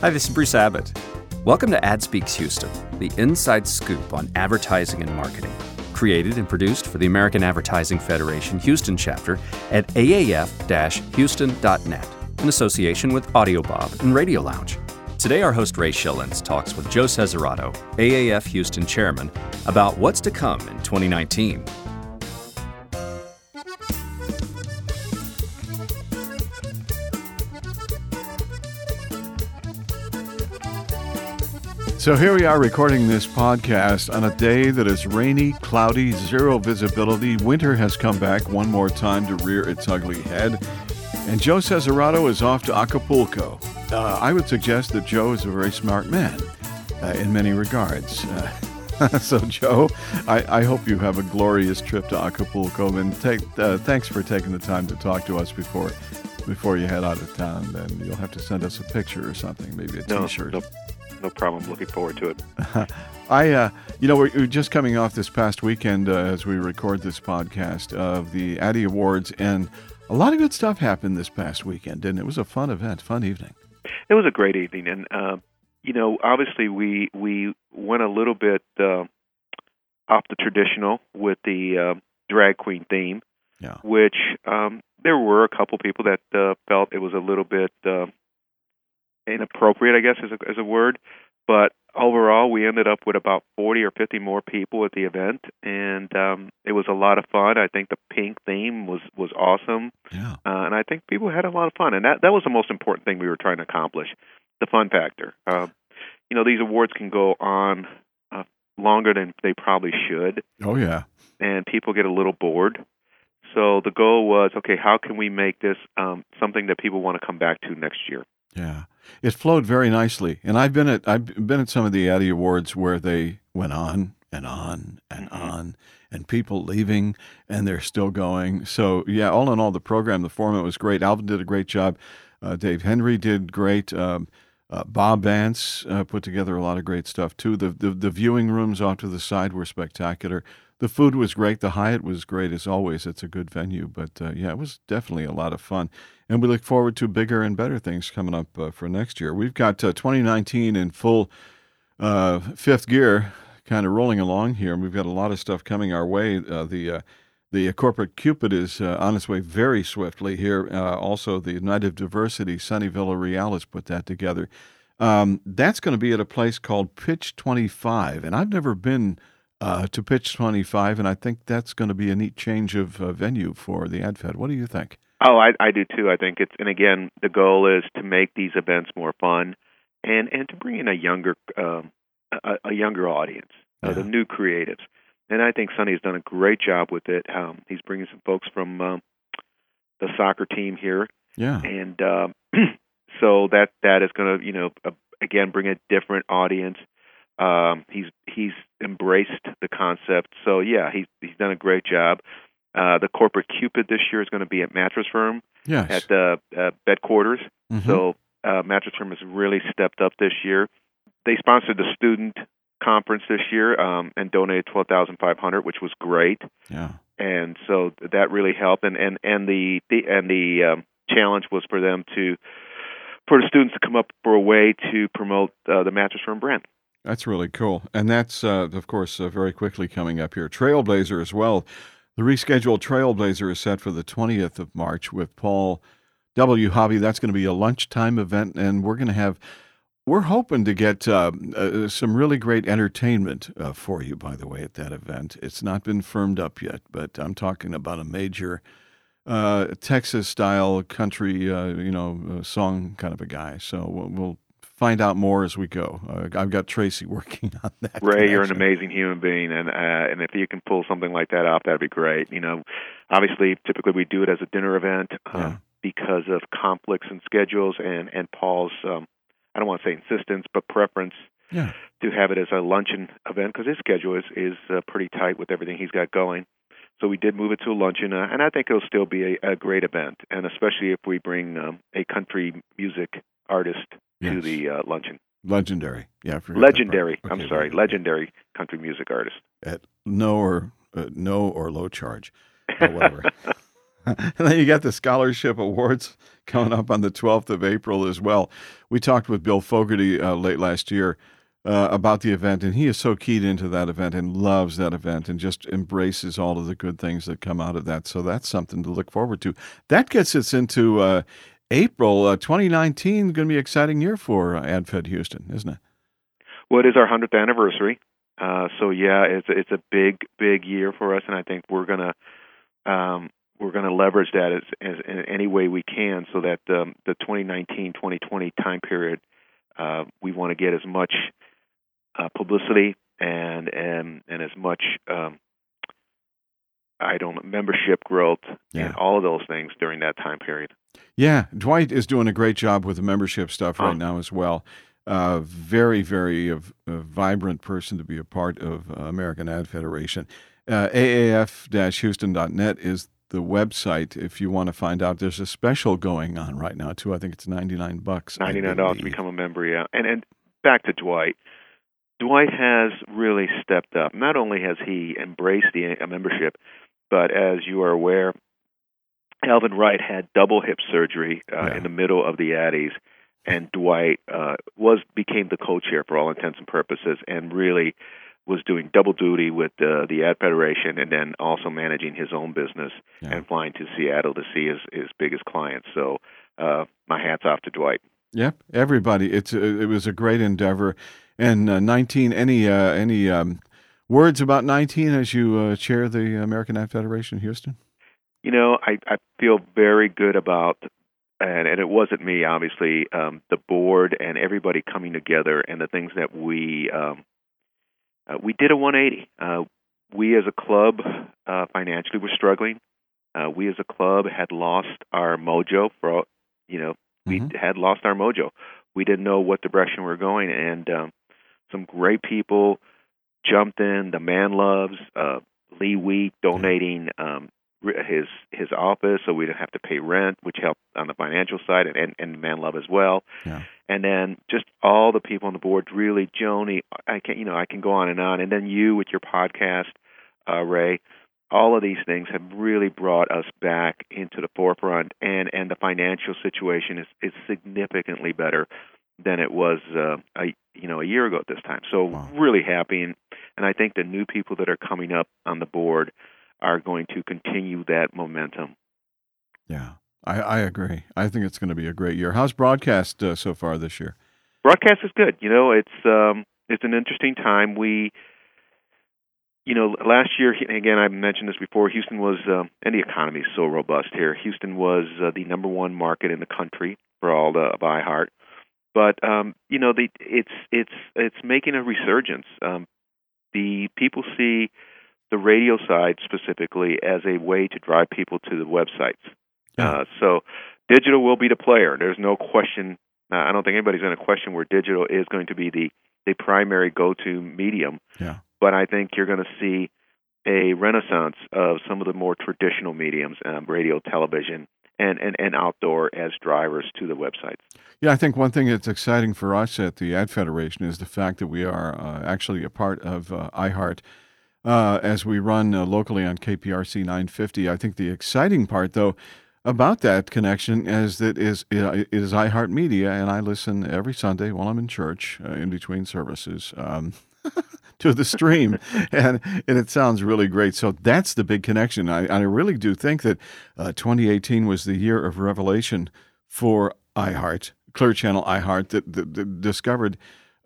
Hi, this is Bruce Abbott. Welcome to AdSpeaks Houston, the inside scoop on advertising and marketing. Created and produced for the American Advertising Federation Houston chapter at aaf houston.net in association with AudioBob and Radio Lounge. Today, our host Ray Schilens talks with Joe Cesarato, AAF Houston chairman, about what's to come in 2019. So here we are recording this podcast on a day that is rainy, cloudy, zero visibility. Winter has come back one more time to rear its ugly head. And Joe Cesarato is off to Acapulco. Uh, I would suggest that Joe is a very smart man uh, in many regards. Uh, so, Joe, I, I, hope you have a glorious trip to Acapulco. And take, uh, thanks for taking the time to talk to us before before you head out of town. And you'll have to send us a picture or something, maybe a no, shirt No no problem. Looking forward to it. I, uh, you know, we're, we're, just coming off this past weekend uh, as we record this podcast of the Addy Awards, and a lot of good stuff happened this past weekend, and it was a fun event, fun evening. It was a great evening, and uh, you know, obviously we we went a little bit uh, off the traditional with the uh, drag queen theme, yeah. which um, there were a couple people that uh, felt it was a little bit uh, inappropriate, I guess is a, is a word. But overall, we ended up with about 40 or 50 more people at the event, and um, it was a lot of fun. I think the pink theme was was awesome, yeah. uh, and I think people had a lot of fun, and that that was the most important thing we were trying to accomplish, the fun factor. Uh, you know, these awards can go on uh, longer than they probably should. Oh yeah, and people get a little bored. So the goal was, okay, how can we make this um, something that people want to come back to next year? Yeah, it flowed very nicely, and I've been at I've been at some of the Addy Awards where they went on and on and mm-hmm. on, and people leaving, and they're still going. So yeah, all in all, the program, the format was great. Alvin did a great job. Uh, Dave Henry did great. Um, uh, Bob Vance uh, put together a lot of great stuff too. The, the the viewing rooms off to the side were spectacular. The food was great. The Hyatt was great as always. It's a good venue, but uh, yeah, it was definitely a lot of fun and we look forward to bigger and better things coming up uh, for next year. We've got uh, 2019 in full uh, fifth gear, kind of rolling along here, and we've got a lot of stuff coming our way. Uh, the uh, the corporate Cupid is on its way very swiftly here. also, the Night of Diversity, Sunny Villarreal has put that together. Um, that's going to be at a place called Pitch 25, and I've never been to Pitch 25, and I think that's going to be a neat change of venue for the AdFed. What do you think? Oh, I, I do too. I think it's and again the goal is to make these events more fun, and and to bring in a younger um, a, a younger audience, uh, the new creatives. And I think Sunny's done a great job with it. Um, he's bringing some folks from um, the soccer team here, yeah, and uh, so that that is going to you know uh, again bring a different audience. Um, he's he's embraced the concept, so yeah, he's he's done a great job. Uh, the corporate Cupid this year is going to be at Mattress Firm yes. at the uh, bed quarters. Mm-hmm. So uh, Mattress Firm has really stepped up this year. They sponsored the student conference this year um, and donated twelve thousand five hundred, which was great. Yeah. And so that really helped. And and and the, the and the um, challenge was for them to for the students to come up for a way to promote uh, the Mattress Firm brand. That's really cool, and that's uh, of course uh, very quickly coming up here. Trailblazer as well the rescheduled Trailblazer is set for the 20th of March with Paul W. Hobby. That's going to be a lunchtime event, and we're going to have, we're hoping to get uh, uh, some really great entertainment uh, for you, by the way, at that event. It's not been firmed up yet, but I'm talking about a major uh, Texas style country, uh, you know, uh, song kind of a guy. So we'll, we'll find out more as we go. Uh, I've got Tracy working on that. Ray, connection. you're an amazing human being, and uh, and if you can pull something like that off, that'd be great. You know, obviously, typically we do it as a dinner event uh, yeah. because of conflicts and schedules, and and Paul's um, I don't want to say insistence, but preference. Yeah. To have it as a luncheon event because his schedule is is uh, pretty tight with everything he's got going. So we did move it to a luncheon, uh, and I think it'll still be a, a great event, and especially if we bring um, a country music artist yes. to the uh, luncheon. Legendary, yeah. Legendary. Okay, I'm sorry, legendary country music artist at no or uh, no or low charge, or whatever. and then you got the scholarship awards coming up on the 12th of April as well. We talked with Bill Fogarty uh, late last year uh, about the event, and he is so keyed into that event and loves that event and just embraces all of the good things that come out of that. So that's something to look forward to. That gets us into uh, April uh, 2019. Going to be an exciting year for uh, AdFed Houston, isn't it? Well, it is our 100th anniversary. Uh, so yeah, it's it's a big big year for us, and I think we're gonna um, we're going to leverage that as, as in any way we can, so that um, the 2019-2020 time period, uh, we want to get as much uh, publicity and and and as much um, I don't know, membership growth Yeah. and all of those things during that time period. Yeah, Dwight is doing a great job with the membership stuff right Oh. now as well. Uh, very, very uh, uh, vibrant person to be a part of uh, American Ad Federation. Uh, AAF-Houston.net is the website if you want to find out. There's a special going on right now too. I think it's 99 bucks. 99 dollars to become a member, yeah. And and back to Dwight. Dwight has really stepped up. Not only has he embraced the uh, membership, but as you are aware, Alvin Wright had double hip surgery uh, Yeah. in the middle of the Addies, and Dwight uh, was became the co-chair for all intents and purposes, and really was doing double duty with uh, the Ad Federation, and then also managing his own business Yeah. and flying to Seattle to see his his biggest clients. So, uh, my hats off to Dwight. Yep, everybody. It's a, it was a great endeavor. And uh, 19. Any uh, any um, words about 19 as you uh, chair the American Ad Federation, Houston? You know, I, I feel very good about, and, and it wasn't me, obviously, um, the board and everybody coming together and the things that we um, uh, we did a 180. Uh, we as a club uh, financially were struggling. Uh, we as a club had lost our mojo for, you know, we Mhm. had lost our mojo. We didn't know what direction we were going, and um, some great people jumped in. The Manloves uh, Lee Wheat donating um, his his office, so we didn't have to pay rent, which helped on the financial side, and and, and Manlove as well. Yeah. And then just all the people on the board, really, Joni, I can you know I can go on and on, and then you with your podcast, uh, Ray. All of these things have really brought us back into the forefront, and and the financial situation is is significantly better than it was uh, a you know a year ago at this time. So Wow. really happy, and, and I think the new people that are coming up on the board are going to continue that momentum. Yeah, I, I agree. I think it's going to be a great year. How's broadcast uh, so far this year? broadcast is good. You know, it's um, it's an interesting time. We, you know, last year again, I mentioned this before. Houston was, um, and the economy is so robust here. Houston was uh, the number one market in the country for all the of iHeart. But um, you know, the it's it's it's making a resurgence. Um, the people see the radio side specifically as a way to drive people to the websites. Yeah. Uh, so digital will be the player. There's no question. Uh, I don't think anybody's going to question where digital is going to be the the primary go-to medium. Yeah. But I think you're going to see a renaissance of some of the more traditional mediums, um, radio, television, and, and, and outdoor as drivers to the websites. Yeah, I think one thing that's exciting for us at the Ad Federation is the fact that we are uh, actually a part of uh, iHeart uh, as we run uh, locally on KPRC 950. I think the exciting part, though, about that connection is that is it is iHeart Media, and I listen every Sunday while I'm in church uh, in between services. Um, to the stream, and and it sounds really great. So that's the big connection. I, I really do think that uh, 2018 was the year of revelation for iHeart, Clear Channel iHeart, that, that, that discovered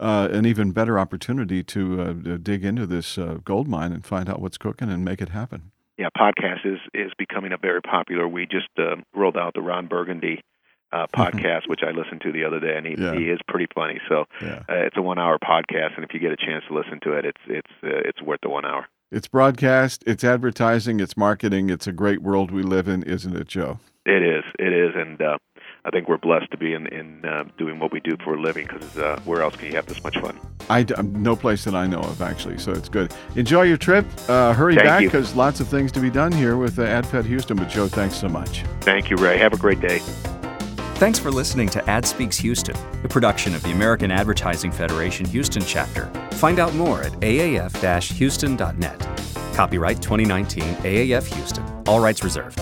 uh, an even better opportunity to uh, to dig into this uh, gold mine and find out what's cooking and make it happen. Yeah, podcast is is becoming a very popular. We just uh, rolled out the Ron Burgundy uh, podcast, which I listened to the other day, and he, Yeah. he is pretty funny. So Yeah. uh, it's a one hour podcast, and if you get a chance to listen to it, it's it's uh, it's worth the one hour. It's broadcast, it's advertising, it's marketing. It's a great world we live in, isn't it, Joe? It is, it is, and uh, I think we're blessed to be in in uh, doing what we do for a living because uh, where else can you have this much fun? I d- no place that I know of actually, so it's good. Enjoy your trip. Uh, hurry Thank back because lots of things to be done here with uh, AdFed Houston. But Joe, thanks so much. Thank you, Ray. Have a great day. Thanks for listening to Ad Speaks Houston, a production of the American Advertising Federation Houston chapter. Find out more at aaf-houston.net. Copyright 2019 AAF Houston. All rights reserved.